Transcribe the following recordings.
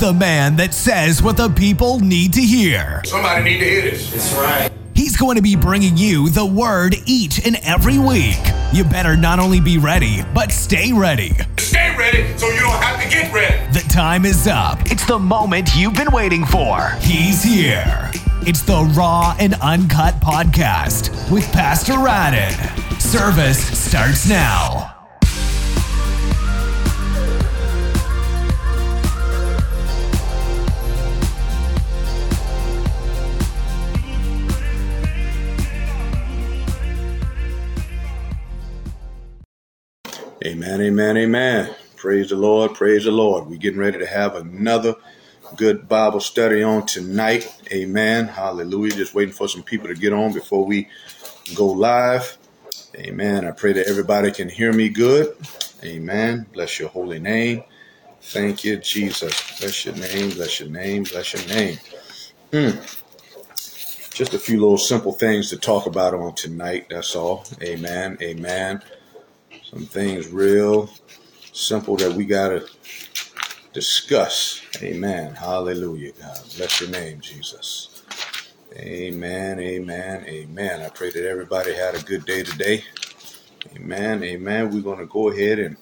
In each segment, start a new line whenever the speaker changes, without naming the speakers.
the man that says what the people need to hear.
Somebody need to hear this.
That's right.
He's going to be bringing you the word each and every week. You better not only be ready, but stay ready.
Stay ready so you don't have to get ready.
The time is up. It's the moment you've been waiting for. He's here. It's the Raw and Uncut Podcast with Pastor Radden. Service starts now.
Amen, amen, amen. Praise the Lord, praise the Lord. We're getting ready to have another good Bible study on tonight. Amen. Hallelujah. Just waiting for some people to get on before we go live. Amen. I pray that everybody can hear me good. Amen. Bless your holy name. Thank you, Jesus. Bless your name, bless your name, bless your name. Hmm. Just a few little simple things to talk about on tonight. That's all. Amen. Amen some things real simple that we got to discuss. Amen. Hallelujah, God. Bless your name, Jesus. Amen, amen, amen. I pray that everybody had a good day today. Amen, amen. We're going to go ahead and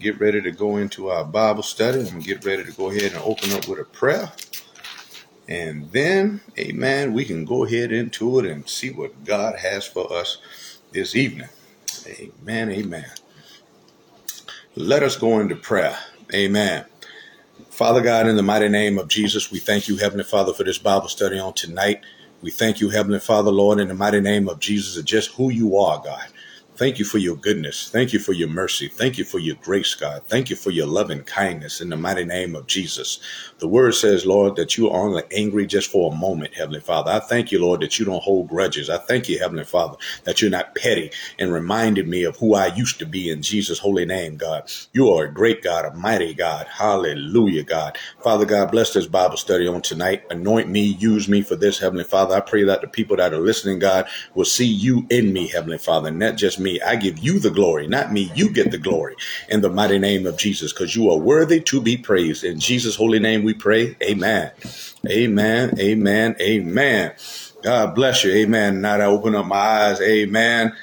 get ready to go into our Bible study. To get ready to go ahead and open up with a prayer. And then, amen, we can go ahead into it and see what God has for us this evening. Amen. Amen. Let us go into prayer. Amen. Father God, in the mighty name of Jesus, we thank you, Heavenly Father, for this Bible study on tonight. We thank you, Heavenly Father, Lord, in the mighty name of Jesus, of just who you are, God. Thank you for your goodness. Thank you for your mercy. Thank you for your grace, God. Thank you for your loving kindness in the mighty name of Jesus. The word says, Lord, that you are only angry just for a moment, Heavenly Father. I thank you, Lord, that you don't hold grudges. I thank you, Heavenly Father, that you're not petty and reminded me of who I used to be in Jesus' holy name, God. You are a great God, a mighty God. Hallelujah, God. Father God, bless this Bible study on tonight. Anoint me, use me for this, Heavenly Father. I pray that the people that are listening, God, will see you in me, Heavenly Father, and not just me. I give you the glory, not me. You get the glory in the mighty name of Jesus because you are worthy to be praised. In Jesus' holy name we pray. Amen. Amen. Amen. Amen. God bless you. Amen. Now I open up my eyes. Amen.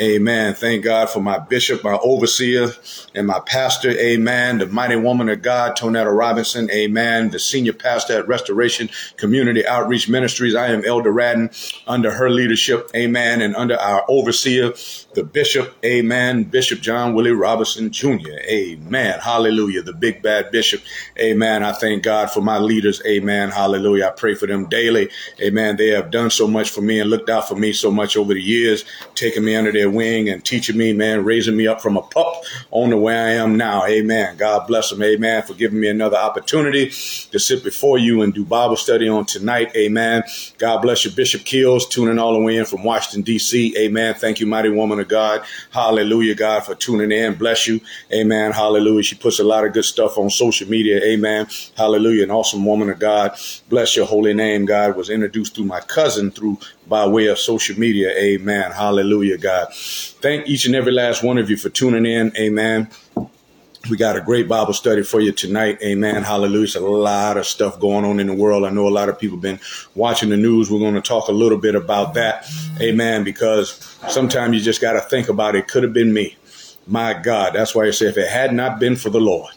Amen. Thank God for my bishop, my overseer, and my pastor. Amen. The mighty woman of God, Tonetta Robinson. Amen. The senior pastor at Restoration Community Outreach Ministries. I am Elder Radden under her leadership. Amen. And under our overseer, the bishop. Amen. Bishop John Willie Robinson Jr. Amen. Hallelujah. The big bad bishop. Amen. I thank God for my leaders. Amen. Hallelujah. I pray for them daily. Amen. They have done so much for me and looked out for me so much over the years, taking me under their wing and teaching me, man, raising me up from a pup on the way I am now. Amen. God bless them. Amen. For giving me another opportunity to sit before you and do Bible study on tonight. Amen. God bless you, Bishop Keels, tuning all the way in from Washington, D.C. Amen. Thank you, mighty woman of God. Hallelujah, God, for tuning in. Bless you. Amen. Hallelujah. She puts a lot of good stuff on social media. Amen. Hallelujah. An awesome woman of God. Bless your holy name, God. Was introduced through my cousin through by way of social media. Amen. Hallelujah, God. Thank each and every last one of you for tuning in. Amen. We got a great Bible study for you tonight. Amen. Hallelujah. It's a lot of stuff going on in the world. I know a lot of people been watching the news. We're going to talk a little bit about that. Amen. Because sometimes you just got to think about it. Could have been me. My God. That's why I say if it had not been for the Lord,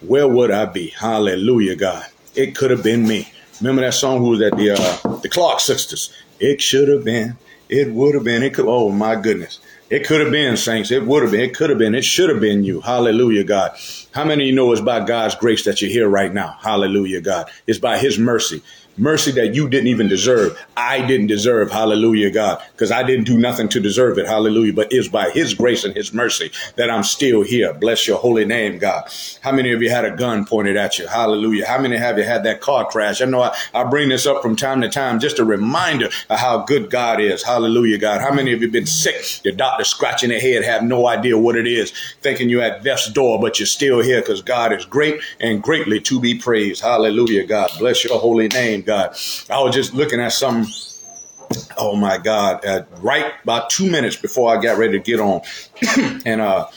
where would I be? Hallelujah, God. It could have been me. Remember that song who was at the uh, the Clark sisters? It should have been. It would have been. It could. Oh my goodness. It could have been, saints. It would have been. It could have been. It should have been you. Hallelujah, God. How many of you know it's by God's grace that you're here right now? Hallelujah, God. It's by His mercy mercy that you didn't even deserve. I didn't deserve. Hallelujah, God, because I didn't do nothing to deserve it. Hallelujah. But it's by his grace and his mercy that I'm still here. Bless your holy name, God. How many of you had a gun pointed at you? Hallelujah. How many have you had that car crash? I know I, I bring this up from time to time, just a reminder of how good God is. Hallelujah, God. How many of you been sick? Your doctor scratching their head, have no idea what it is, thinking you're at death's door, but you're still here because God is great and greatly to be praised. Hallelujah, God. Bless your holy name. God. I was just looking at some. Oh my God! At right about two minutes before I got ready to get on, and uh,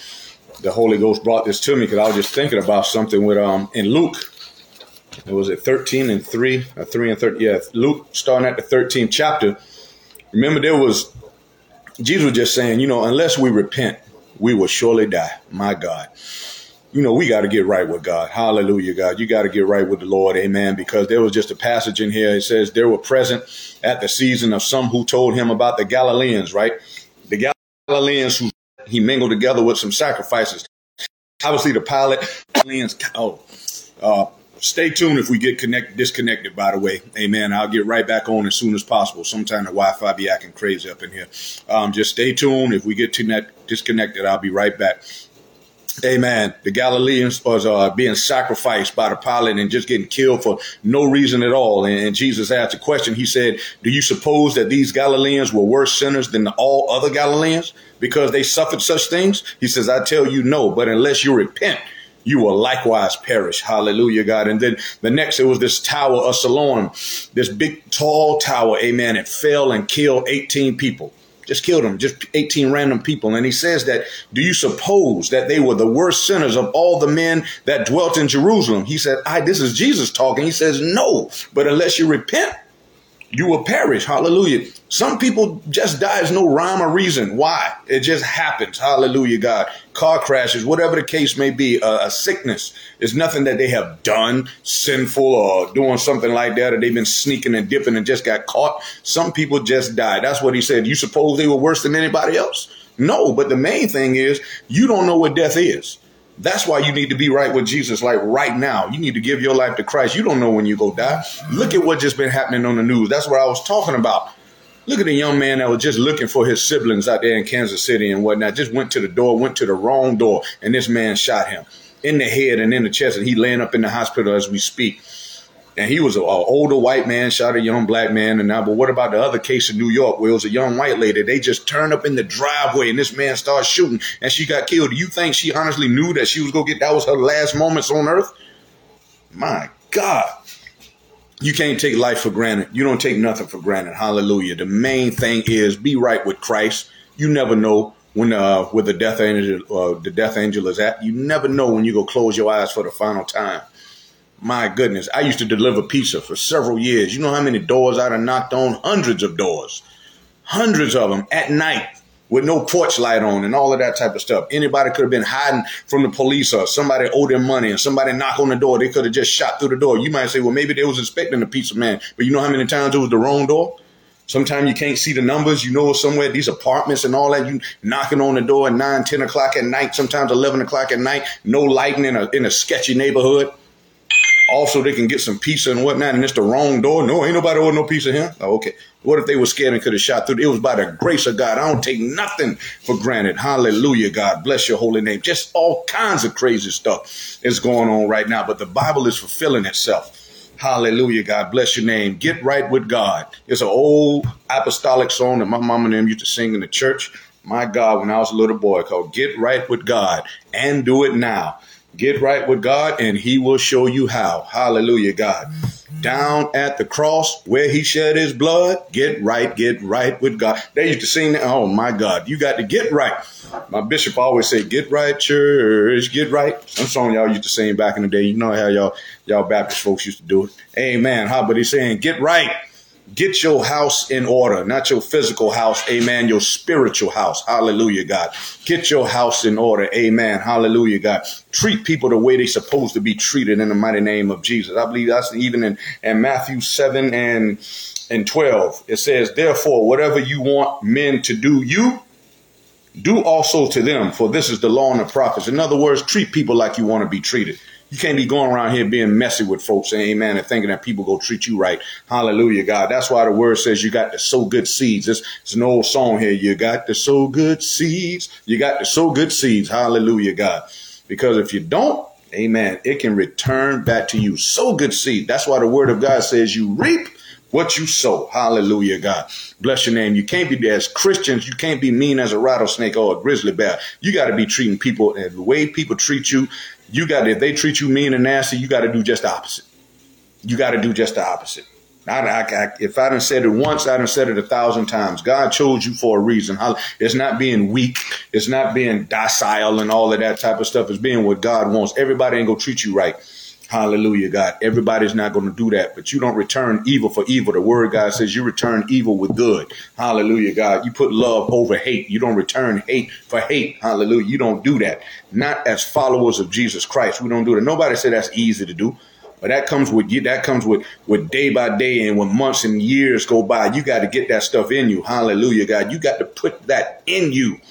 the Holy Ghost brought this to me because I was just thinking about something with um in Luke. It was it 13 and 3, or 3 and 30. Yeah, Luke starting at the 13th chapter. Remember, there was, Jesus was just saying, you know, unless we repent, we will surely die. My God. You know, we got to get right with God. Hallelujah, God. You got to get right with the Lord. Amen. Because there was just a passage in here. It says, there were present at the season of some who told him about the Galileans, right? The Galileans who he mingled together with some sacrifices. Obviously, the Pilate, oh, uh, stay tuned if we get connected, disconnected, by the way. Amen. I'll get right back on as soon as possible. Sometime the Wi Fi be acting crazy up in here. Um, just stay tuned. If we get to disconnected, I'll be right back. Amen. The Galileans was uh, being sacrificed by the Pilate and just getting killed for no reason at all. And, and, Jesus asked a question. He said, Do you suppose that these Galileans were worse sinners than all other Galileans because they suffered such things? He says, I tell you no, but unless you repent, you will likewise perish. Hallelujah, God. And then the next, it was this tower of Siloam, this big, tall tower. Amen. It fell and killed 18 people just killed them, just 18 random people. And he says that, do you suppose that they were the worst sinners of all the men that dwelt in Jerusalem? He said, I, this is Jesus talking. He says, no, but unless you repent, you will perish. Hallelujah. Some people just die as no rhyme or reason. Why? It just happens. Hallelujah, God. Car crashes, whatever the case may be, a, a sickness is nothing that they have done sinful or doing something like that, or they've been sneaking and dipping and just got caught. Some people just die. That's what he said. You suppose they were worse than anybody else? No, but the main thing is you don't know what death is. That's why you need to be right with Jesus, like right now. You need to give your life to Christ. You don't know when you go die. Look at what just been happening on the news. That's what I was talking about. Look at the young man that was just looking for his siblings out there in Kansas City and whatnot. Just went to the door, went to the wrong door, and this man shot him in the head and in the chest, and he laying up in the hospital as we speak and he was an older white man shot a young black man. And now, but what about the other case in New York where it was a young white lady? They just turned up in the driveway and this man started shooting and she got killed. Do you think she honestly knew that she was going to get that was her last moments on earth? My God. You can't take life for granted. You don't take nothing for granted. Hallelujah. The main thing is be right with Christ. You never know when uh where the death angel uh, the death angel is at. You never know when you go close your eyes for the final time. My goodness, I used to deliver pizza for several years. You know how many doors I'd have knocked on? Hundreds of doors, hundreds of them at night with no porch light on and all of that type of stuff. Anybody could have been hiding from the police or somebody owed them money and somebody knock on the door. They could have just shot through the door. You might say, well, maybe they was inspecting the pizza man, but you know how many times it was the wrong door? Sometimes you can't see the numbers. You know, somewhere these apartments and all that, you knocking on the door at 9, 10 o'clock at night, sometimes 11 o'clock at night, no lighting in a, in a sketchy neighborhood also they can get some pizza and whatnot, and it's the wrong door. No, ain't nobody order no pizza here. Oh, okay. What if they were scared and could have shot through? It was by the grace of God. I don't take nothing for granted. Hallelujah, God. Bless your holy name. Just all kinds of crazy stuff is going on right now, but the Bible is fulfilling itself. Hallelujah, God. Bless your name. Get right with God. It's an old apostolic song that my mom and them used to sing in the church. My God, when I was a little boy, called Get Right with God and Do It Now. Get right with God, and He will show you how. Hallelujah, God. Down at the cross where He shed His blood, get right, get right with God. They used to sing that. Oh my God, you got to get right. My bishop always say, "Get right, church, get right." Some song y'all used to sing back in the day. You know how y'all y'all Baptist folks used to do it. Amen. How? But He's saying, "Get right." Get your house in order, not your physical house. Amen. Your spiritual house. Hallelujah, God. Get your house in order. Amen. Hallelujah, God. Treat people the way they're supposed to be treated in the mighty name of Jesus. I believe that's even in, in Matthew 7 and, and 12. It says, Therefore, whatever you want men to do you, do also to them, for this is the law and the prophets. In other words, treat people like you want to be treated. You can't be going around here being messy with folks, amen, and thinking that people go treat you right. Hallelujah, God. That's why the word says you got to sow good seeds. It's, it's an old song here. You got to sow good seeds. You got to sow good seeds. Hallelujah, God. Because if you don't, amen, it can return back to you. Sow good seed. That's why the word of God says you reap what you sow. Hallelujah, God. Bless your name. You can't be, as Christians, you can't be mean as a rattlesnake or a grizzly bear. You got to be treating people and the way people treat you, you got to, if they treat you mean and nasty, you got to do just the opposite. You got to do just the opposite. I, I, I, if I done said it once, I done said it a thousand times. God chose you for a reason. It's not being weak. It's not being docile and all of that type of stuff. It's being what God wants. Everybody ain't gonna treat you right. Hallelujah, God. Everybody's not going to do that, but you don't return evil for evil. The word God says you return evil with good. Hallelujah, God. You put love over hate. You don't return hate for hate. Hallelujah. You don't do that. Not as followers of Jesus Christ. We don't do that. Nobody said that's easy to do. But that comes with you. that comes with with day by day and when months and years go by, you got to get that stuff in you. Hallelujah, God. You got to put that in you.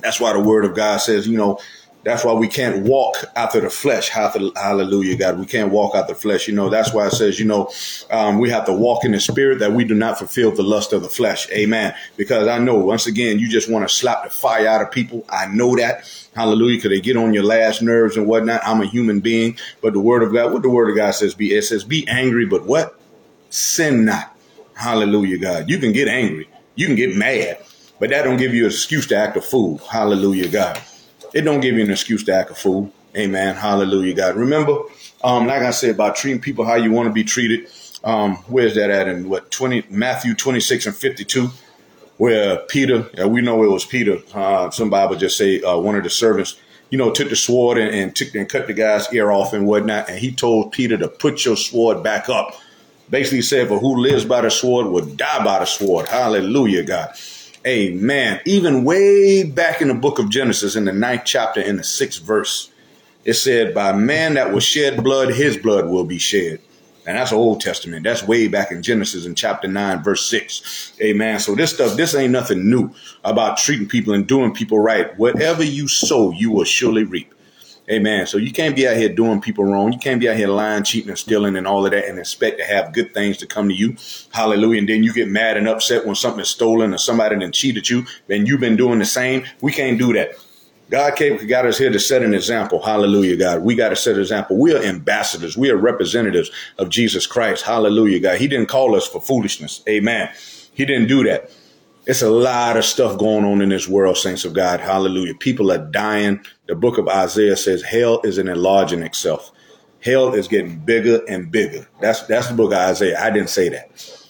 That's why the word of God says, you know, that's why we can't walk after the flesh. Hallelujah, God. We can't walk after the flesh. You know, that's why it says, you know, um, we have to walk in the spirit that we do not fulfill the lust of the flesh. Amen. Because I know, once again, you just want to slap the fire out of people. I know that. Hallelujah. Because they get on your last nerves and whatnot. I'm a human being. But the word of God, what the word of God says, be, it says, be angry, but what? Sin not. Hallelujah, God. You can get angry. You can get mad, but that don't give you an excuse to act a fool. Hallelujah, God it don't give you an excuse to act a fool. Amen. Hallelujah, God. Remember, um, like I said, about treating people how you want to be treated. Um, where's that at? In what twenty Matthew twenty six and fifty two, where Peter, we know it was Peter. Uh, some Bible just say uh, one of the servants, you know, took the sword and, and took and cut the guy's ear off and whatnot, and he told Peter to put your sword back up. Basically said, "For who lives by the sword will die by the sword." Hallelujah, God. Amen. Even way back in the book of Genesis, in the ninth chapter, in the sixth verse, it said, By man that will shed blood, his blood will be shed. And that's Old Testament. That's way back in Genesis in chapter 9, verse 6. Amen. So this stuff, this ain't nothing new about treating people and doing people right. Whatever you sow, you will surely reap. Amen. So you can't be out here doing people wrong. You can't be out here lying, cheating, and stealing and all of that and expect to have good things to come to you. Hallelujah. And then you get mad and upset when something is stolen or somebody then cheated you and you've been doing the same. We can't do that. God came, got us here to set an example. Hallelujah, God. We got to set an example. We are ambassadors. We are representatives of Jesus Christ. Hallelujah, God. He didn't call us for foolishness. Amen. He didn't do that. It's a lot of stuff going on in this world, saints of God. Hallelujah. People are dying. The book of Isaiah says hell is an enlarging itself. Hell is getting bigger and bigger. That's that's the book of Isaiah. I didn't say that.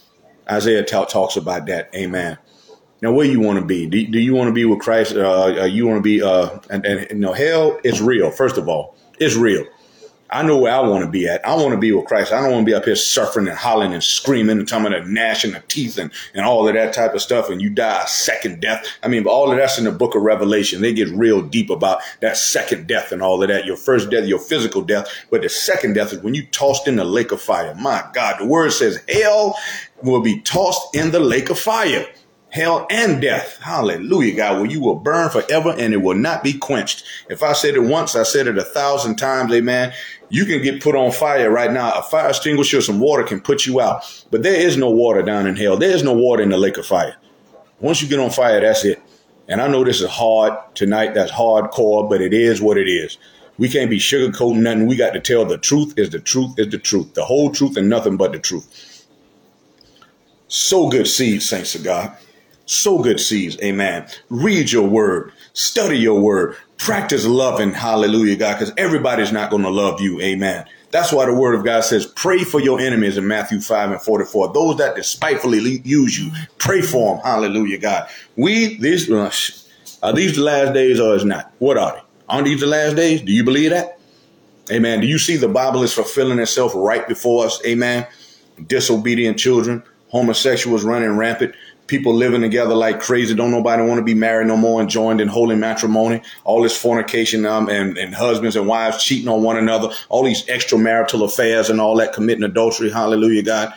Isaiah talks about that. Amen. Now, where you want to be? Do, do you want to be with Christ? Uh, uh you want to be? Uh, and, and you know, hell is real. First of all, it's real. I know where I want to be at. I want to be with Christ. I don't want to be up here suffering and hollering and screaming and talking about gnashing of teeth and, and all of that type of stuff. And you die a second death. I mean, all of that's in the book of Revelation. They get real deep about that second death and all of that. Your first death, your physical death. But the second death is when you tossed in the lake of fire. My God, the word says hell will be tossed in the lake of fire hell and death. Hallelujah, God, where you will burn forever and it will not be quenched. If I said it once, I said it a thousand times, amen. You can get put on fire right now. A fire extinguisher, some water can put you out. But there is no water down in hell. There is no water in the lake of fire. Once you get on fire, that's it. And I know this is hard tonight. That's hardcore, but it is what it is. We can't be sugarcoating nothing. We got to tell the truth is the truth is the truth. The whole truth and nothing but the truth. So good seeds, saints of God. So good seeds. Amen. Read your word. Study your word. Practice loving. Hallelujah, God, because everybody's not going to love you. Amen. That's why the word of God says, pray for your enemies in Matthew 5 and 44. Those that despitefully use you, pray for them. Hallelujah, God. We, these, uh, are these the last days or is not? What are they? Aren't these the last days? Do you believe that? Amen. Do you see the Bible is fulfilling itself right before us? Amen. Disobedient children, homosexuals running rampant people living together like crazy. Don't nobody want to be married no more and joined in holy matrimony. All this fornication um, and, and husbands and wives cheating on one another. All these extramarital affairs and all that committing adultery. Hallelujah, God.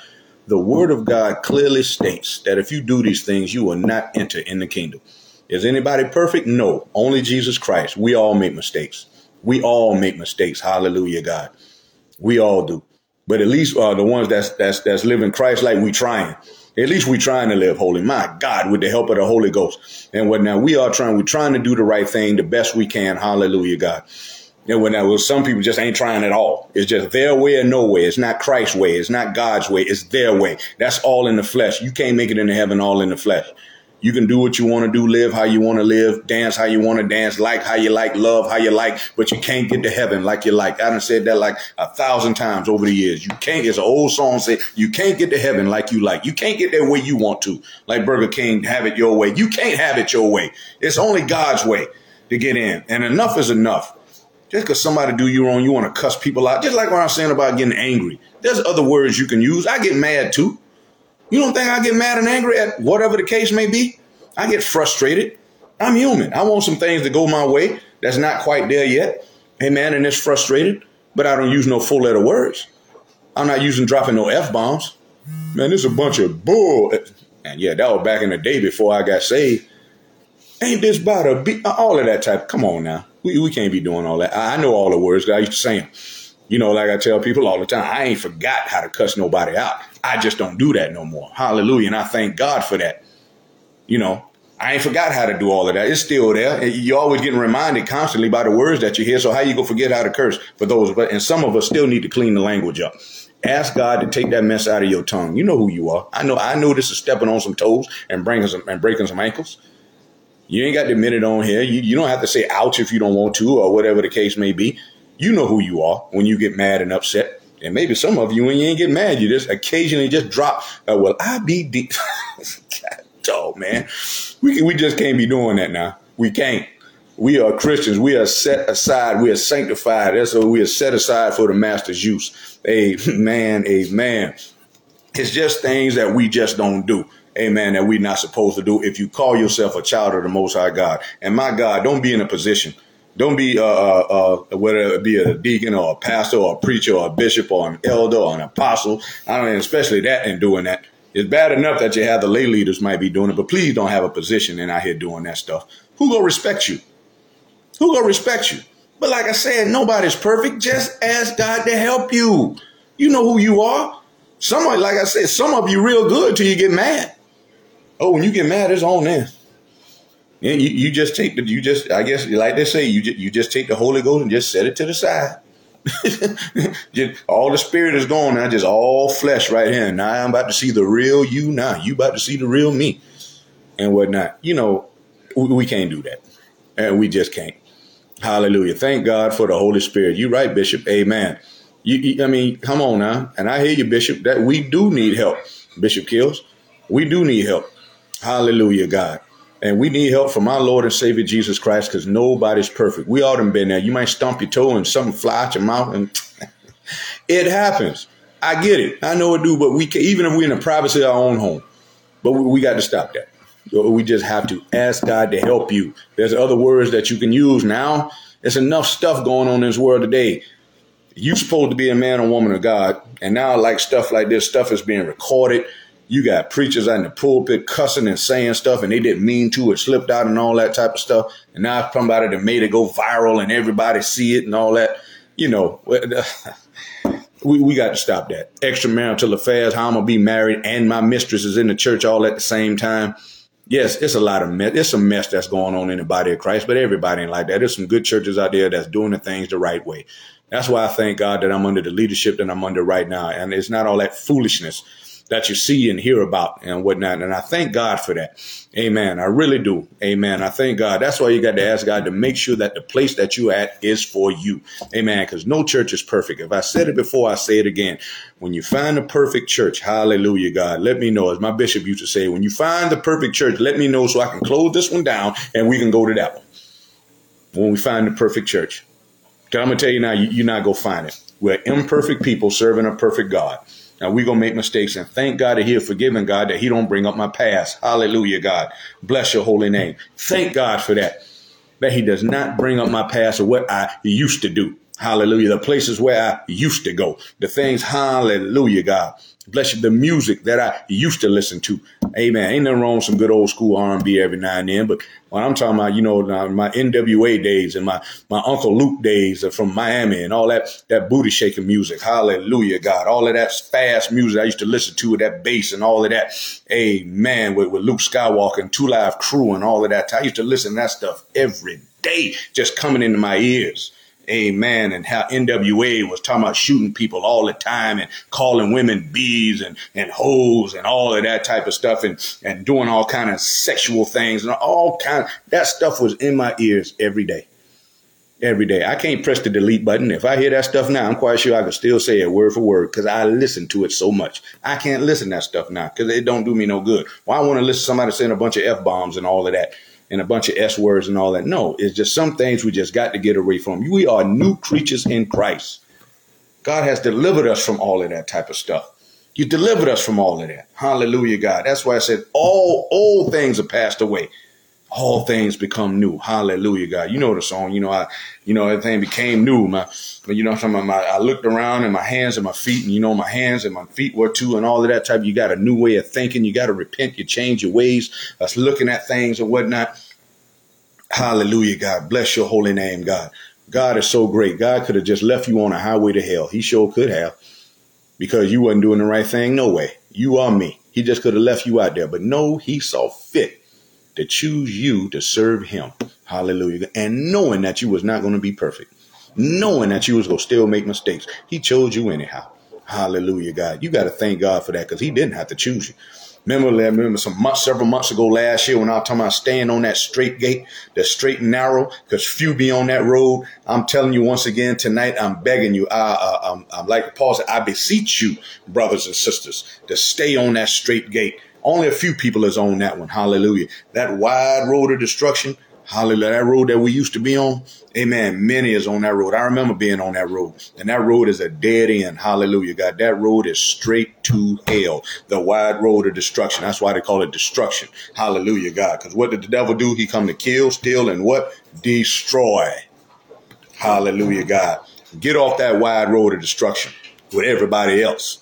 The word of God clearly states that if you do these things, you will not enter in the kingdom. Is anybody perfect? No, only Jesus Christ. We all make mistakes. We all make mistakes. Hallelujah, God. We all do. But at least uh, the ones that's that's that's living Christ like we trying. At least we're trying to live holy. My God, with the help of the Holy Ghost. And what now we are trying, we're trying to do the right thing the best we can. Hallelujah, God. And when now, well, some people just ain't trying at all. It's just their way or no way. It's not Christ's way. It's not God's way. It's their way. That's all in the flesh. You can't make it into heaven all in the flesh. You can do what you want to do, live how you want to live, dance how you want to dance, like how you like, love how you like, but you can't get to heaven like you like. I done said that like a thousand times over the years. You can't, it's an old song say, you can't get to heaven like you like. You can't get there way you want to. Like Burger King, have it your way. You can't have it your way. It's only God's way to get in. And enough is enough. Just because somebody do you wrong, you want to cuss people out. Just like what I'm saying about getting angry. There's other words you can use. I get mad too. You don't think I get mad and angry at whatever the case may be? I get frustrated. I'm human. I want some things to go my way that's not quite there yet. Hey man, and it's frustrated, but I don't use no full letter words. I'm not using dropping no F bombs. Man, this is a bunch of bull. And yeah, that was back in the day before I got saved. Ain't this about a be uh, all of that type? Come on now. We, we can't be doing all that. I, I know all the words. I used to say them. You know, like I tell people all the time, I ain't forgot how to cuss nobody out. I just don't do that no more. Hallelujah. And I thank God for that. You know, I ain't forgot how to do all of that. It's still there. You're always getting reminded constantly by the words that you hear. So how you gonna forget how to curse for those? But and some of us still need to clean the language up. Ask God to take that mess out of your tongue. You know who you are. I know. I know this is stepping on some toes and bringing some and breaking some ankles. You ain't got to admit it on here. You, you don't have to say ouch if you don't want to or whatever the case may be. You know who you are when you get mad and upset. And maybe some of you, when you ain't get mad, you just occasionally just drop, uh, well, I be deep. dog, man. We, we just can't be doing that now. We can't. We are Christians. We are set aside. We are sanctified. That's what we are set aside for the master's use. Amen. Amen. It's just things that we just don't do amen, that we're not supposed to do if you call yourself a child of the Most High God. And my God, don't be in a position. Don't be, uh, uh, uh, whether it be a deacon or a pastor or a preacher or a bishop or an elder or an apostle. I don't mean, especially that and doing that. It's bad enough that you have the lay leaders might be doing it, but please don't have a position and out here doing that stuff. Who gonna respect you? Who gonna respect you? But like I said, nobody's perfect. Just ask God to help you. You know who you are. Some, like I said, some of you real good till you get mad. Oh, when you get mad, it's on there. Yeah, you, you just take the you just I guess like they say you just, you just take the Holy Ghost and just set it to the side. just, all the spirit is gone now, just all flesh right here. Now I'm about to see the real you. Now you about to see the real me, and whatnot. You know, we, we can't do that, and we just can't. Hallelujah! Thank God for the Holy Spirit. You right, Bishop? Amen. You, you, I mean, come on now, and I hear you, Bishop. That we do need help, Bishop Keels. We do need help. Hallelujah, God. And we need help from our Lord and Savior Jesus Christ because nobody's perfect. We all done been there. You might stump your toe and something fly out your mouth, and it happens. I get it. I know it do, but we can, even if we're in the privacy of our own home, but we, we got to stop that. We just have to ask God to help you. There's other words that you can use now. There's enough stuff going on in this world today. You're supposed to be a man or woman of God, and now like stuff like this, stuff is being recorded you got preachers out in the pulpit cussing and saying stuff and they didn't mean to, it slipped out and all that type of stuff. And now somebody that made it go viral and everybody see it and all that. You know, we, we got to stop that. Extramarital affairs, how I'm to be married and my mistress is in the church all at the same time. Yes, it's a lot of mess. It's a mess that's going on in the body of Christ, but everybody ain't like that. There's some good churches out there that's doing the things the right way. That's why I thank God that I'm under the leadership that I'm under right now. And it's not all that foolishness that you see and hear about and whatnot. And I thank God for that. Amen. I really do. Amen. I thank God. That's why you got to ask God to make sure that the place that you at is for you. Amen. Because no church is perfect. If I said it before, I say it again. When you find the perfect church, hallelujah, God, let me know. As my bishop used to say, when you find the perfect church, let me know so I can close this one down and we can go to that one. When we find the perfect church. I'm going to tell you now, you, you're not going to find it. We're imperfect people serving a perfect God. Now we're gonna make mistakes and thank God that He has forgiven God that He don't bring up my past. Hallelujah, God. Bless your holy name. Thank God for that. That He does not bring up my past or what I used to do. Hallelujah. The places where I used to go. The things, hallelujah, God. Bless you, the music that I used to listen to. Amen. Ain't nothing wrong with some good old school R&B every now and then. But when I'm talking about, you know, my NWA days and my, my Uncle Luke days from Miami and all that, that booty shaking music. Hallelujah, God. All of that fast music I used to listen to with that bass and all of that. Amen. With, with Luke Skyywalker and Two Live Crew and all of that. I used to listen to that stuff every day just coming into my ears. Amen. And how NWA was talking about shooting people all the time and calling women bees and, and hoes and all of that type of stuff and, and doing all kind of sexual things and all kind of, that stuff was in my ears every day. Every day. I can't press the delete button. If I hear that stuff now, I'm quite sure I can still say it word for word because I listen to it so much. I can't listen to that stuff now because it don't do me no good. Well, I want to listen to somebody saying a bunch of F bombs and all of that. And a bunch of S words and all that. No, it's just some things we just got to get away from. We are new creatures in Christ. God has delivered us from all of that type of stuff. You delivered us from all of that. Hallelujah, God. That's why I said all old things are passed away. All things become new. Hallelujah, God. You know the song. You know, I, you know, everything became new. My, you know, my, I looked around and my hands and my feet, and you know, my hands and my feet were too, and all of that type. You got a new way of thinking. You got to repent. You change your ways. Us looking at things and whatnot. Hallelujah, God. Bless your holy name, God. God is so great. God could have just left you on a highway to hell. He sure could have because you wasn't doing the right thing. No way. You are me. He just could have left you out there. But no, he saw fit to choose you to serve him. Hallelujah. And knowing that you was not going to be perfect, knowing that you was going to still make mistakes, he chose you anyhow. Hallelujah, God. You got to thank God for that because he didn't have to choose you. Remember, remember some months, several months ago last year when I was talking about staying on that straight gate, the straight and narrow, because few be on that road. I'm telling you once again tonight, I'm begging you. I, uh, I'm, I'm like Paul said, I beseech you, brothers and sisters, to stay on that straight gate. Only a few people is on that one. Hallelujah. That wide road of destruction. Hallelujah. That road that we used to be on. Amen. Many is on that road. I remember being on that road. And that road is a dead end. Hallelujah. God, that road is straight to hell. The wide road of destruction. That's why they call it destruction. Hallelujah, God. Because what did the devil do? He come to kill, steal, and what? Destroy. Hallelujah, God. Get off that wide road of destruction with everybody else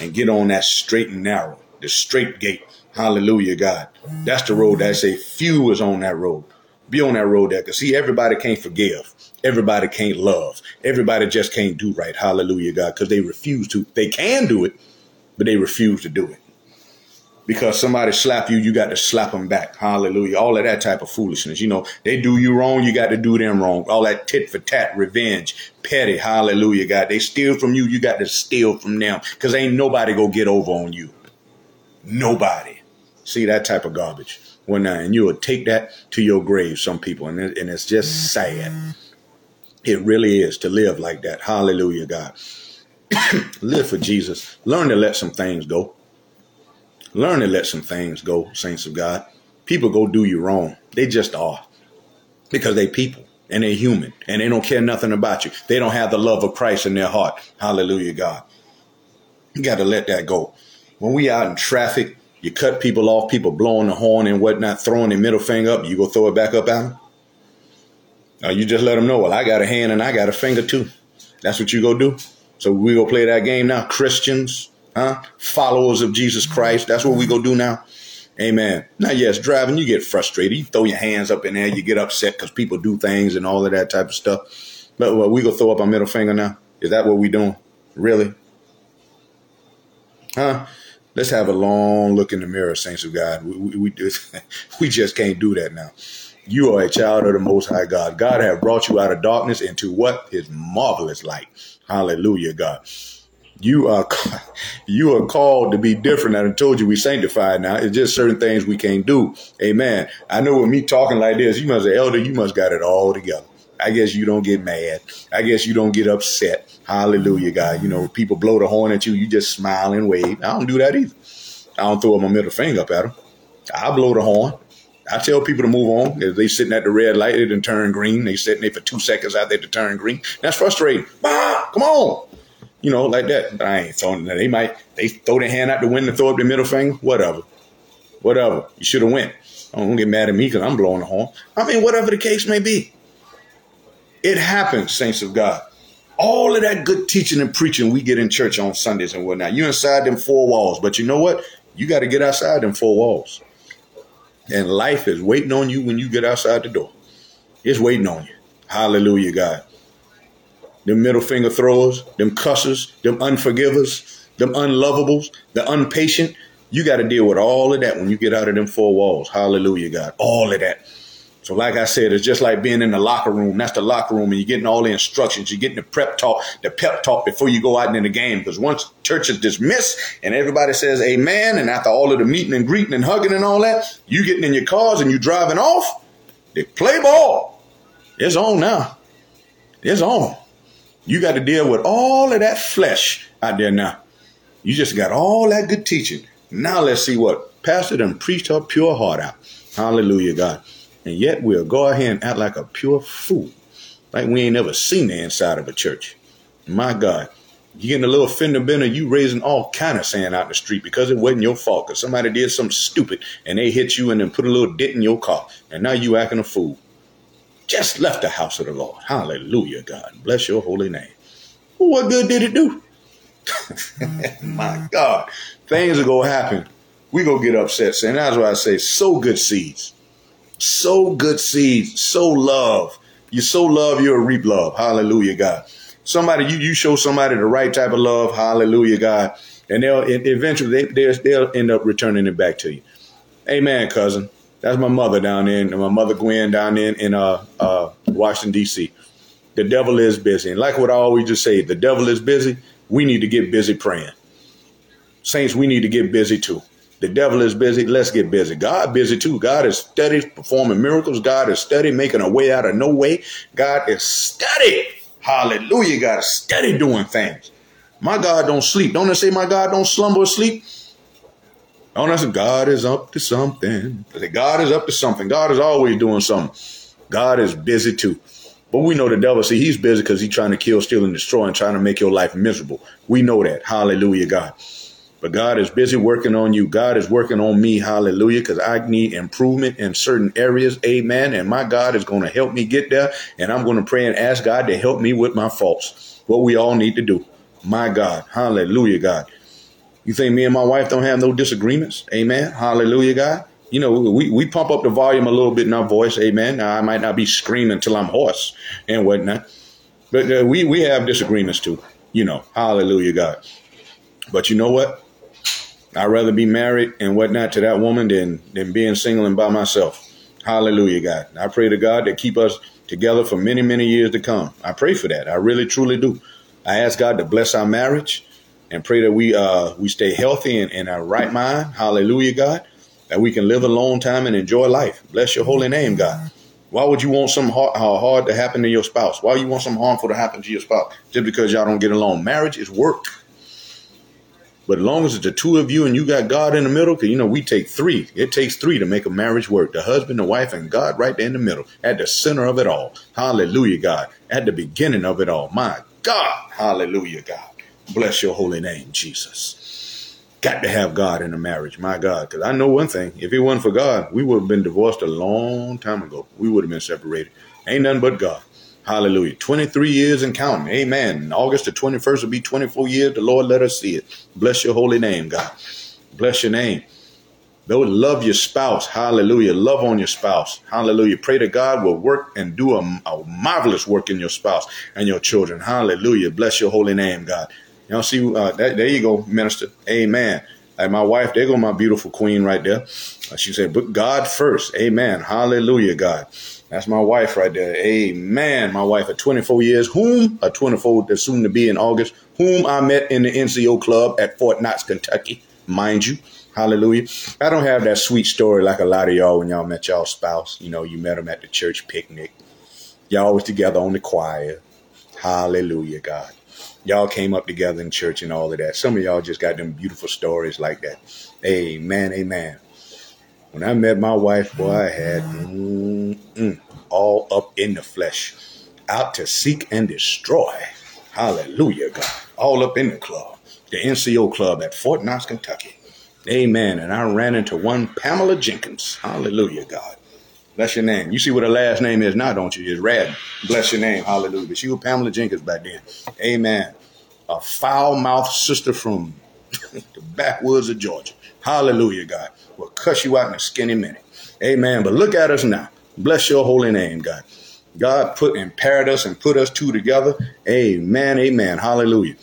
and get on that straight and narrow, the straight gate. Hallelujah, God. That's the road that say few is on that road. Be on that road there. Cause see, everybody can't forgive. Everybody can't love. Everybody just can't do right. Hallelujah, God. Cause they refuse to. They can do it, but they refuse to do it. Because somebody slap you, you got to slap them back. Hallelujah. All of that type of foolishness. You know, they do you wrong, you got to do them wrong. All that tit for tat, revenge, petty. Hallelujah, God. They steal from you, you got to steal from them. Cause ain't nobody go get over on you. Nobody. See that type of garbage. When uh, and you will take that to your grave. Some people, and it, and it's just sad. It really is to live like that. Hallelujah, God. live for Jesus. Learn to let some things go. Learn to let some things go, saints of God. People go do you wrong. They just are because they people and they're human and they don't care nothing about you. They don't have the love of Christ in their heart. Hallelujah, God. You got to let that go. When we out in traffic, you cut people off, people blowing the horn and whatnot, throwing their middle finger up. You go throw it back up at them? Or you just let them know, well, I got a hand and I got a finger too. That's what you go do. So we go play that game now. Christians, huh? Followers of Jesus Christ. That's what we go do now. Amen. Now, yes, driving, you get frustrated. You throw your hands up in there. You get upset because people do things and all of that type of stuff. But well, we go throw up our middle finger now. Is that what we doing? Really? Huh? Let's have a long look in the mirror, saints of God. We, we, we, we just can't do that now. You are a child of the Most High God. God have brought you out of darkness into what? His marvelous light. Hallelujah, God. You are you are called to be different. I told you we sanctified now. It's just certain things we can't do. Amen. I know with me talking like this, you must, say, elder, you must got it all together. I guess you don't get mad. I guess you don't get upset. Hallelujah, God. You know, people blow the horn at you, you just smile and wave. I don't do that either. I don't throw my middle finger up at them. I blow the horn. I tell people to move on. If they sitting at the red light, it didn't turn green. They sitting there for two seconds out there to turn green. That's frustrating. Bah, come on. You know, like that. But I ain't throwing that. They might they throw their hand out the window, throw up their middle finger. Whatever. Whatever. You should have went. Don't get mad at me because I'm blowing the horn. I mean, whatever the case may be. It happens, saints of God. All of that good teaching and preaching we get in church on Sundays and whatnot. You inside them four walls, but you know what? You got to get outside them four walls. And life is waiting on you when you get outside the door. It's waiting on you. Hallelujah, God. Them middle finger throwers, them cussers, them unforgivers, them unlovables, the impatient. You got to deal with all of that when you get out of them four walls. Hallelujah, God. All of that. So, like I said, it's just like being in the locker room. That's the locker room, and you're getting all the instructions. You're getting the prep talk, the pep talk before you go out in the game. Because once church is dismissed and everybody says amen, and after all of the meeting and greeting and hugging and all that, you getting in your cars and you driving off. They play ball. It's on now. It's on. You got to deal with all of that flesh out there now. You just got all that good teaching. Now let's see what Pastor done preached her pure heart out. Hallelujah, God. And yet we'll go ahead and act like a pure fool, like we ain't never seen the inside of a church. My God, you getting a little fender bender, you raising all kind of sand out in the street because it wasn't your fault. Because somebody did something stupid and they hit you and then put a little dent in your car. And now you acting a fool. Just left the house of the Lord. Hallelujah, God. Bless your holy name. What good did it do? My God. Things are to happen. We to get upset. saying that's why I say, sow good seeds. Sow good seeds. Sow love. You sow love, you'll reap love. Hallelujah, God. Somebody, you, you show somebody the right type of love. Hallelujah, God. And they'll eventually they, they'll end up returning it back to you. Amen, cousin. That's my mother down there, and my mother Gwen down there in uh, uh, Washington D.C. The devil is busy, and like what I always just say, the devil is busy. We need to get busy praying. Saints, we need to get busy too. The devil is busy. Let's get busy. God busy too. God is steady performing miracles. God is steady making a way out of no way. God is steady. Hallelujah. God is steady doing things. My God don't sleep. Don't I say my God don't slumber or sleep? Don't I say God is up to something? I say God is up to something. God is always doing something. God is busy too. But we know the devil, see, he's busy because he's trying to kill, steal, and destroy and trying to make your life miserable. We know that. Hallelujah, God. But God is busy working on you. God is working on me. Hallelujah. Because I need improvement in certain areas. Amen. And my God is going to help me get there. And I'm going to pray and ask God to help me with my faults. What we all need to do. My God. Hallelujah, God. You think me and my wife don't have no disagreements? Amen. Hallelujah, God you know, we, we pump up the volume a little bit in our voice. Amen. Now, I might not be screaming until I'm hoarse and whatnot, but uh, we, we have disagreements too, you know, hallelujah, God. But you know what? I'd rather be married and whatnot to that woman than, than being single and by myself. Hallelujah, God. I pray to God to keep us together for many, many years to come. I pray for that. I really, truly do. I ask God to bless our marriage and pray that we uh, we stay healthy and in our right mind. Hallelujah, God that we can live a long time and enjoy life. Bless your holy name, God. Why would you want something hard, hard to happen to your spouse? Why you want something harmful to happen to your spouse? Just because y'all don't get along. Marriage is work. But as long as it's the two of you and you got God in the middle, because you know we take three. It takes three to make a marriage work. The husband, the wife, and God right there in the middle, at the center of it all. Hallelujah, God. At the beginning of it all. My God. Hallelujah, God. Bless your holy name, Jesus got to have God in a marriage, my God. Because I know one thing: if it wasn't for God, we would have been divorced a long time ago. We would have been separated. Ain't nothing but God. Hallelujah. 23 years and counting. Amen. August the 21st will be 24 years. The Lord let us see it. Bless your holy name, God. Bless your name. Though love your spouse. Hallelujah. Love on your spouse. Hallelujah. Pray to God will work and do a, a marvelous work in your spouse and your children. Hallelujah. Bless your holy name, God. Know, see, uh, that, there you go, minister. Amen. Like my wife, there go my beautiful queen right there. Uh, she said, but God first. Amen. Hallelujah, God. That's my wife right there. Amen. My wife at 24 years, whom, a 24 that's soon to be in August, whom I met in the NCO club at Fort Knox, Kentucky, mind you. Hallelujah. I don't have that sweet story like a lot of y'all when y'all met y'all spouse. You know, you met them at the church picnic. Y'all was together on the choir. Hallelujah, God y'all came up together in church and all of that. Some of y'all just got them beautiful stories like that. Amen, amen. When I met my wife, boy, I had all up in the flesh, out to seek and destroy. Hallelujah, God. All up in the club, the NCO club at Fort Knox, Kentucky. Amen. And I ran into one Pamela Jenkins. Hallelujah, God. Bless your name. You see what her last name is now, don't you? It's Red. Bless your name. Hallelujah. She was Pamela Jenkins back then. Amen. A foul mouthed sister from the backwoods of Georgia. Hallelujah, God. We'll cuss you out in a skinny minute. Amen. But look at us now. Bless your holy name, God. God put and paired us and put us two together. Amen. Amen. Hallelujah.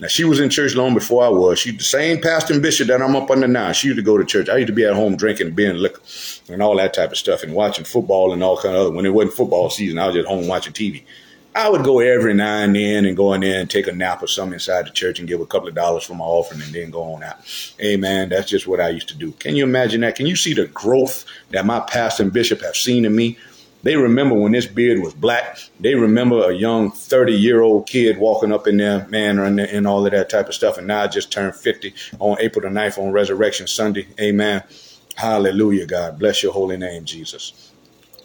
Now she was in church long before I was. She's the same pastor and bishop that I'm up under now. She used to go to church. I used to be at home drinking beer and liquor and all that type of stuff and watching football and all kind of other. When it wasn't football season, I was just home watching TV. I would go every now and then and go in there and take a nap or something inside the church and give a couple of dollars for my offering and then go on out. Hey Amen. That's just what I used to do. Can you imagine that? Can you see the growth that my pastor and bishop have seen in me? They remember when this beard was black. They remember a young 30 year old kid walking up in there, man, and, and all of that type of stuff. And now I just turned 50 on April the 9th on Resurrection Sunday. Amen. Hallelujah, God. Bless your holy name, Jesus.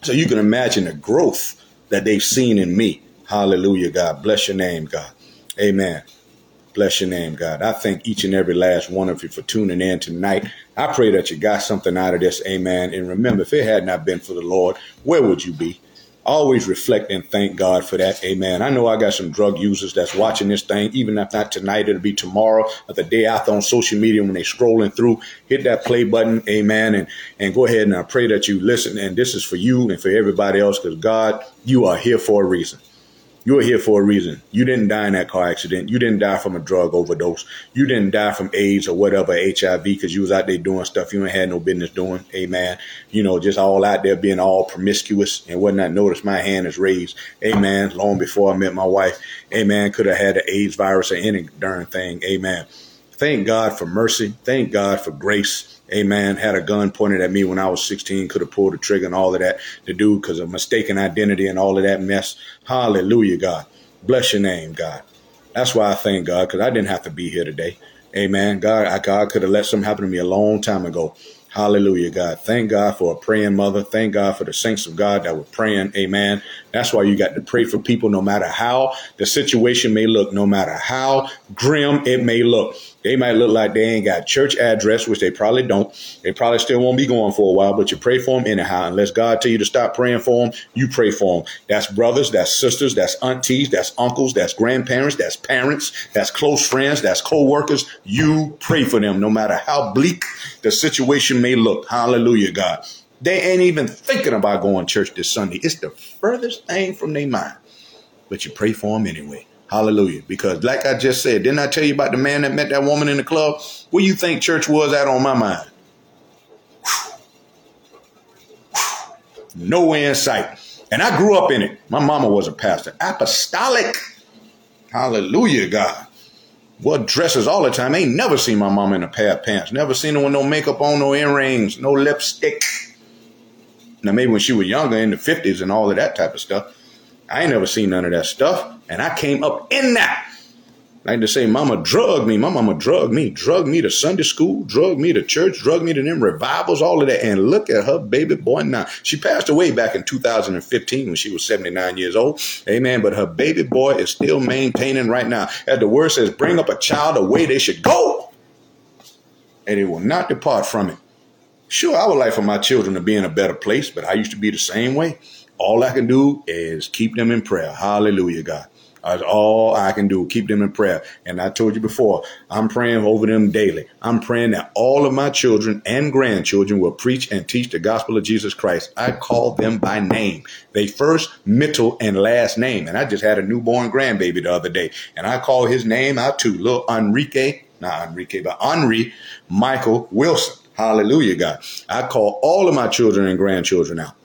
So you can imagine the growth that they've seen in me. Hallelujah, God. Bless your name, God. Amen. Bless your name, God. I thank each and every last one of you for tuning in tonight. I pray that you got something out of this. Amen. And remember, if it had not been for the Lord, where would you be? always reflect and thank God for that. Amen. I know I got some drug users that's watching this thing, even if not tonight, it'll be tomorrow or the day after on social media when they're scrolling through. Hit that play button. Amen. And, and go ahead and I pray that you listen. And this is for you and for everybody else because God, you are here for a reason. You're here for a reason. You didn't die in that car accident. You didn't die from a drug overdose. You didn't die from AIDS or whatever, HIV, because you was out there doing stuff you ain't had no business doing. Amen. You know, just all out there being all promiscuous and whatnot. Notice my hand is raised. Amen. Long before I met my wife. Amen. Could have had the AIDS virus or any darn thing. Amen. Thank God for mercy. Thank God for grace. Amen. Had a gun pointed at me when I was 16, could have pulled the trigger and all of that to do because of mistaken identity and all of that mess. Hallelujah, God. Bless your name, God. That's why I thank God because I didn't have to be here today. Amen. God, I, God could have let something happen to me a long time ago. Hallelujah, God. Thank God for a praying mother. Thank God for the saints of God that were praying. Amen. That's why you got to pray for people no matter how the situation may look, no matter how grim it may look. They might look like they ain't got church address, which they probably don't. They probably still won't be going for a while, but you pray for them anyhow. Unless God tell you to stop praying for them, you pray for them. That's brothers, that's sisters, that's aunties, that's uncles, that's grandparents, that's parents, that's close friends, that's co-workers. You pray for them no matter how bleak the situation may look. Hallelujah, God. They ain't even thinking about going to church this Sunday. It's the furthest thing from their mind. But you pray for them anyway. Hallelujah. Because like I just said, didn't I tell you about the man that met that woman in the club? Where you think church was out on my mind? Nowhere in sight. And I grew up in it. My mama was a pastor. Apostolic. Hallelujah, God. What dresses all the time. Ain't never seen my mama in a pair of pants. Never seen her with no makeup on, no earrings, no lipstick. Now, maybe when she was younger in the 50s and all of that type of stuff. I ain't never seen none of that stuff. And I came up in that. Like to say, mama drugged me. My mama drugged me, drugged me to Sunday school, drugged me to church, drugged me to them revivals, all of that. And look at her baby boy now. She passed away back in 2015 when she was 79 years old. Amen. But her baby boy is still maintaining right now. As the word says, bring up a child the way they should go. And it will not depart from it. Sure, I would like for my children to be in a better place, but I used to be the same way. All I can do is keep them in prayer. Hallelujah, God. That's all I can do. Keep them in prayer. And I told you before, I'm praying over them daily. I'm praying that all of my children and grandchildren will preach and teach the gospel of Jesus Christ. I call them by name. They first, middle, and last name. And I just had a newborn grandbaby the other day. And I call his name out too. Little Enrique, not Enrique, but Henri Michael Wilson. Hallelujah, God. I call all of my children and grandchildren out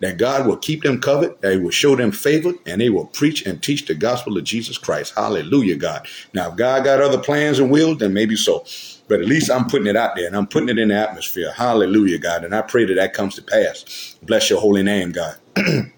that God will keep them covered, that He will show them favor, and they will preach and teach the gospel of Jesus Christ. Hallelujah, God. Now, if God got other plans and wills, then maybe so. But at least I'm putting it out there and I'm putting it in the atmosphere. Hallelujah, God. And I pray that that comes to pass. Bless your holy name, God.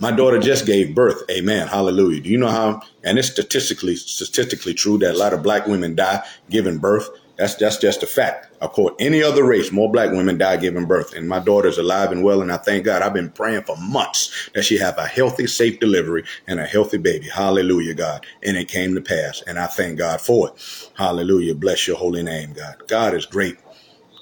My daughter just gave birth. Amen. Hallelujah. Do you know how? And it's statistically statistically true that a lot of black women die giving birth. That's that's just a fact. Of course, any other race, more black women die giving birth. And my daughter's alive and well, and I thank God. I've been praying for months that she have a healthy, safe delivery and a healthy baby. Hallelujah, God. And it came to pass, and I thank God for it. Hallelujah. Bless your holy name, God. God is great.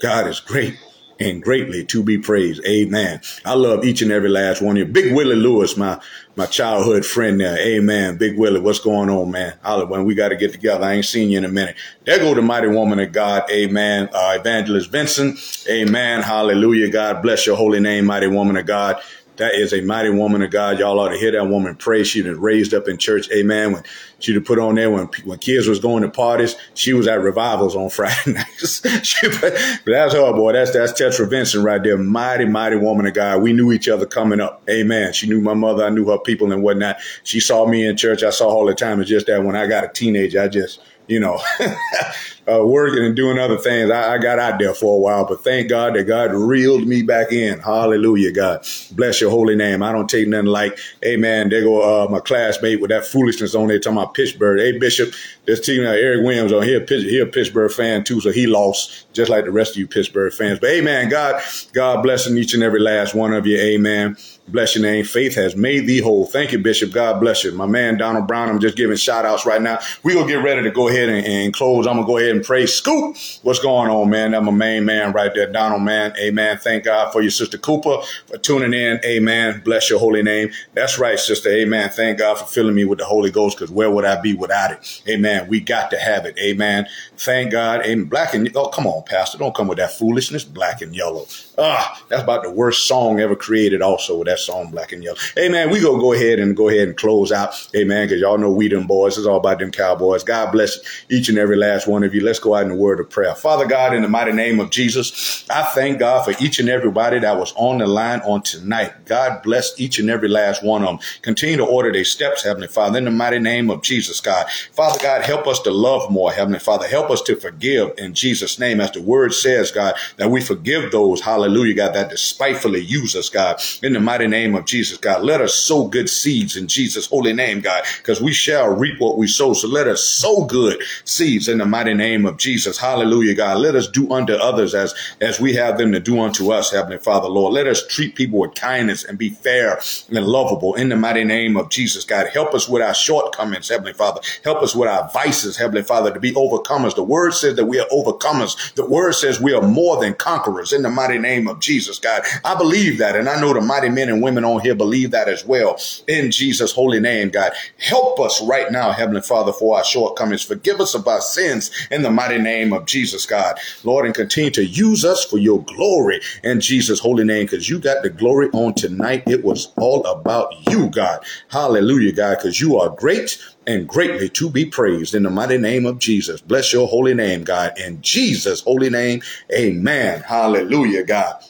God is great and greatly to be praised. Amen. I love each and every last one of you. Big Willie Lewis, my my childhood friend there. Amen. Big Willie, what's going on, man? Olive, when we got to get together. I ain't seen you in a minute. There go the mighty woman of God. Amen. Uh, Evangelist Vincent. Amen. Hallelujah. God bless your holy name, mighty woman of God. That is a mighty woman of God. Y'all ought to hear that woman pray. She was raised up in church. Amen. When she'd put on there when when kids was going to parties, she was at revivals on Friday nights. she, but that's her boy. That's that's Tetra Vincent right there. Mighty, mighty woman of God. We knew each other coming up. Amen. She knew my mother. I knew her people and whatnot. She saw me in church. I saw her all the time. It's just that when I got a teenager, I just you know, uh, working and doing other things. I, I, got out there for a while, but thank God that God reeled me back in. Hallelujah, God. Bless your holy name. I don't take nothing like, hey man, there go uh, my classmate with that foolishness on there talking about Pittsburgh. Hey Bishop, this team, uh, Eric Williams on here, he a Pittsburgh fan too, so he lost just like the rest of you Pittsburgh fans. But amen, God, God blessing each and every last one of you. Amen. Bless your name. Faith has made thee whole. Thank you, Bishop. God bless you. My man, Donald Brown, I'm just giving shout outs right now. We're going to get ready to go ahead and, and close. I'm going to go ahead and pray. Scoop, what's going on, man? That's my main man right there, Donald, man. Amen. Thank God for your sister Cooper for tuning in. Amen. Bless your holy name. That's right, sister. Amen. Thank God for filling me with the Holy Ghost because where would I be without it? Amen. We got to have it. Amen. Thank God. Amen. Black and, oh, come on, Pastor. Don't come with that foolishness. Black and yellow. Ah, that's about the worst song ever created also with that song, Black and Yellow. Hey, man, we go go ahead and go ahead and close out. Hey, man, because y'all know we them boys. It's all about them cowboys. God bless each and every last one of you. Let's go out in the word of prayer. Father God, in the mighty name of Jesus, I thank God for each and everybody that was on the line on tonight. God bless each and every last one of them. Continue to order their steps, Heavenly Father, in the mighty name of Jesus, God. Father God, help us to love more, Heavenly Father. Help us to forgive in Jesus' name, as the word says, God, that we forgive those, hallelujah, God, that despitefully use us, God, in the mighty name of Jesus, God. Let us sow good seeds in Jesus' holy name, God, because we shall reap what we sow. So let us sow good seeds in the mighty name of Jesus. Hallelujah, God. Let us do unto others as, as we have them to do unto us, Heavenly Father, Lord. Let us treat people with kindness and be fair and lovable in the mighty name of Jesus, God. Help us with our shortcomings, Heavenly Father. Help us with our vices, Heavenly Father, to be overcomers. The word says that we are overcomers. The word says we are more than conquerors in the mighty name name of Jesus, God. I believe that. And I know the mighty men and women on here believe that as well. In Jesus' holy name, God. Help us right now, Heavenly Father, for our shortcomings. Forgive us of our sins in the mighty name of Jesus, God. Lord, and continue to use us for your glory in Jesus' holy name, because you got the glory on tonight. It was all about you, God. Hallelujah, God, because you are great and greatly to be praised in the mighty name of Jesus. Bless your holy name, God. In Jesus' holy name, amen. Hallelujah, God.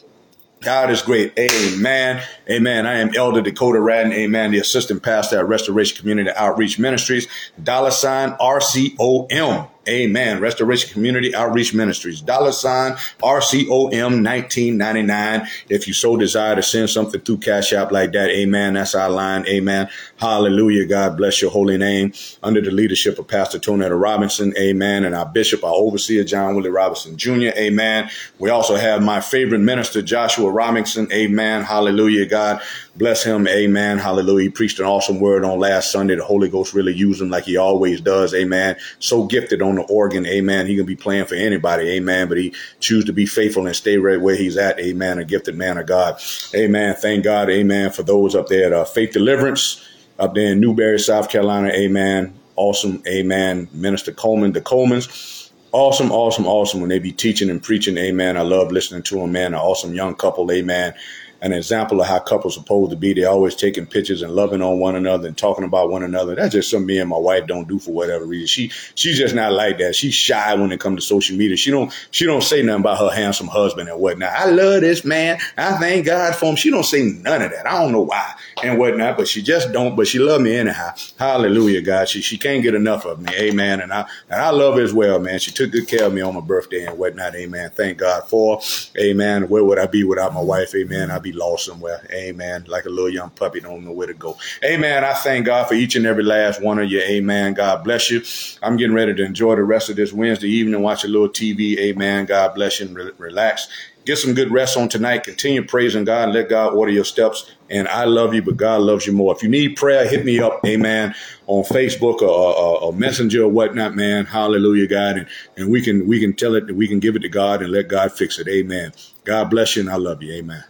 God is great. Amen. Amen. I am Elder Dakota Radden. Amen. The assistant pastor at Restoration Community Outreach Ministries. Dollar sign RCOM. Amen. Restoration Community Outreach Ministries. Dollar sign RCOM 1999. If you so desire to send something through Cash App like that, amen. That's our line. Amen. Hallelujah. God bless your holy name. Under the leadership of Pastor Tonetta Robinson. Amen. And our bishop, our overseer, John Willie Robinson Jr. Amen. We also have my favorite minister, Joshua Robinson. Amen. Hallelujah. God bless him. Amen. Hallelujah. He preached an awesome word on last Sunday. The Holy Ghost really used him like he always does. Amen. So gifted on the organ. Amen. He can be playing for anybody. Amen. But he choose to be faithful and stay right where he's at. Amen. A gifted man of God. Amen. Thank God. Amen. For those up there at uh, Faith Deliverance up there in Newberry, South Carolina. Amen. Awesome. Amen. Minister Coleman, the Colemans. Awesome, awesome, awesome when they be teaching and preaching. Amen. I love listening to them, man. An awesome young couple. Amen an example of how couples are supposed to be. They're always taking pictures and loving on one another and talking about one another. That's just something me and my wife don't do for whatever reason. She she's just not like that. She's shy when it comes to social media. She don't she don't say nothing about her handsome husband and whatnot. I love this man. I thank God for him. She don't say none of that. I don't know why and whatnot, but she just don't. But she love me anyhow. Hallelujah, God. She she can't get enough of me. Amen. And I and I love her as well, man. She took good care of me on my birthday and whatnot. Amen. Thank God for. Amen. Where would I be without my wife? Amen. I'd be lost somewhere. Amen. Like a little young puppy, don't know where to go. Amen. I thank God for each and every last one of you. Amen. God bless you. I'm getting ready to enjoy the rest of this Wednesday evening, watch a little TV. Amen. God bless you and re- relax. Get some good rest on tonight. Continue praising God and let God order your steps. And I love you, but God loves you more. If you need prayer, hit me up, amen, on Facebook or, or, or Messenger or whatnot, man. Hallelujah, God. And, and we can we can tell it, we can give it to God and let God fix it. Amen. God bless you and I love you. Amen.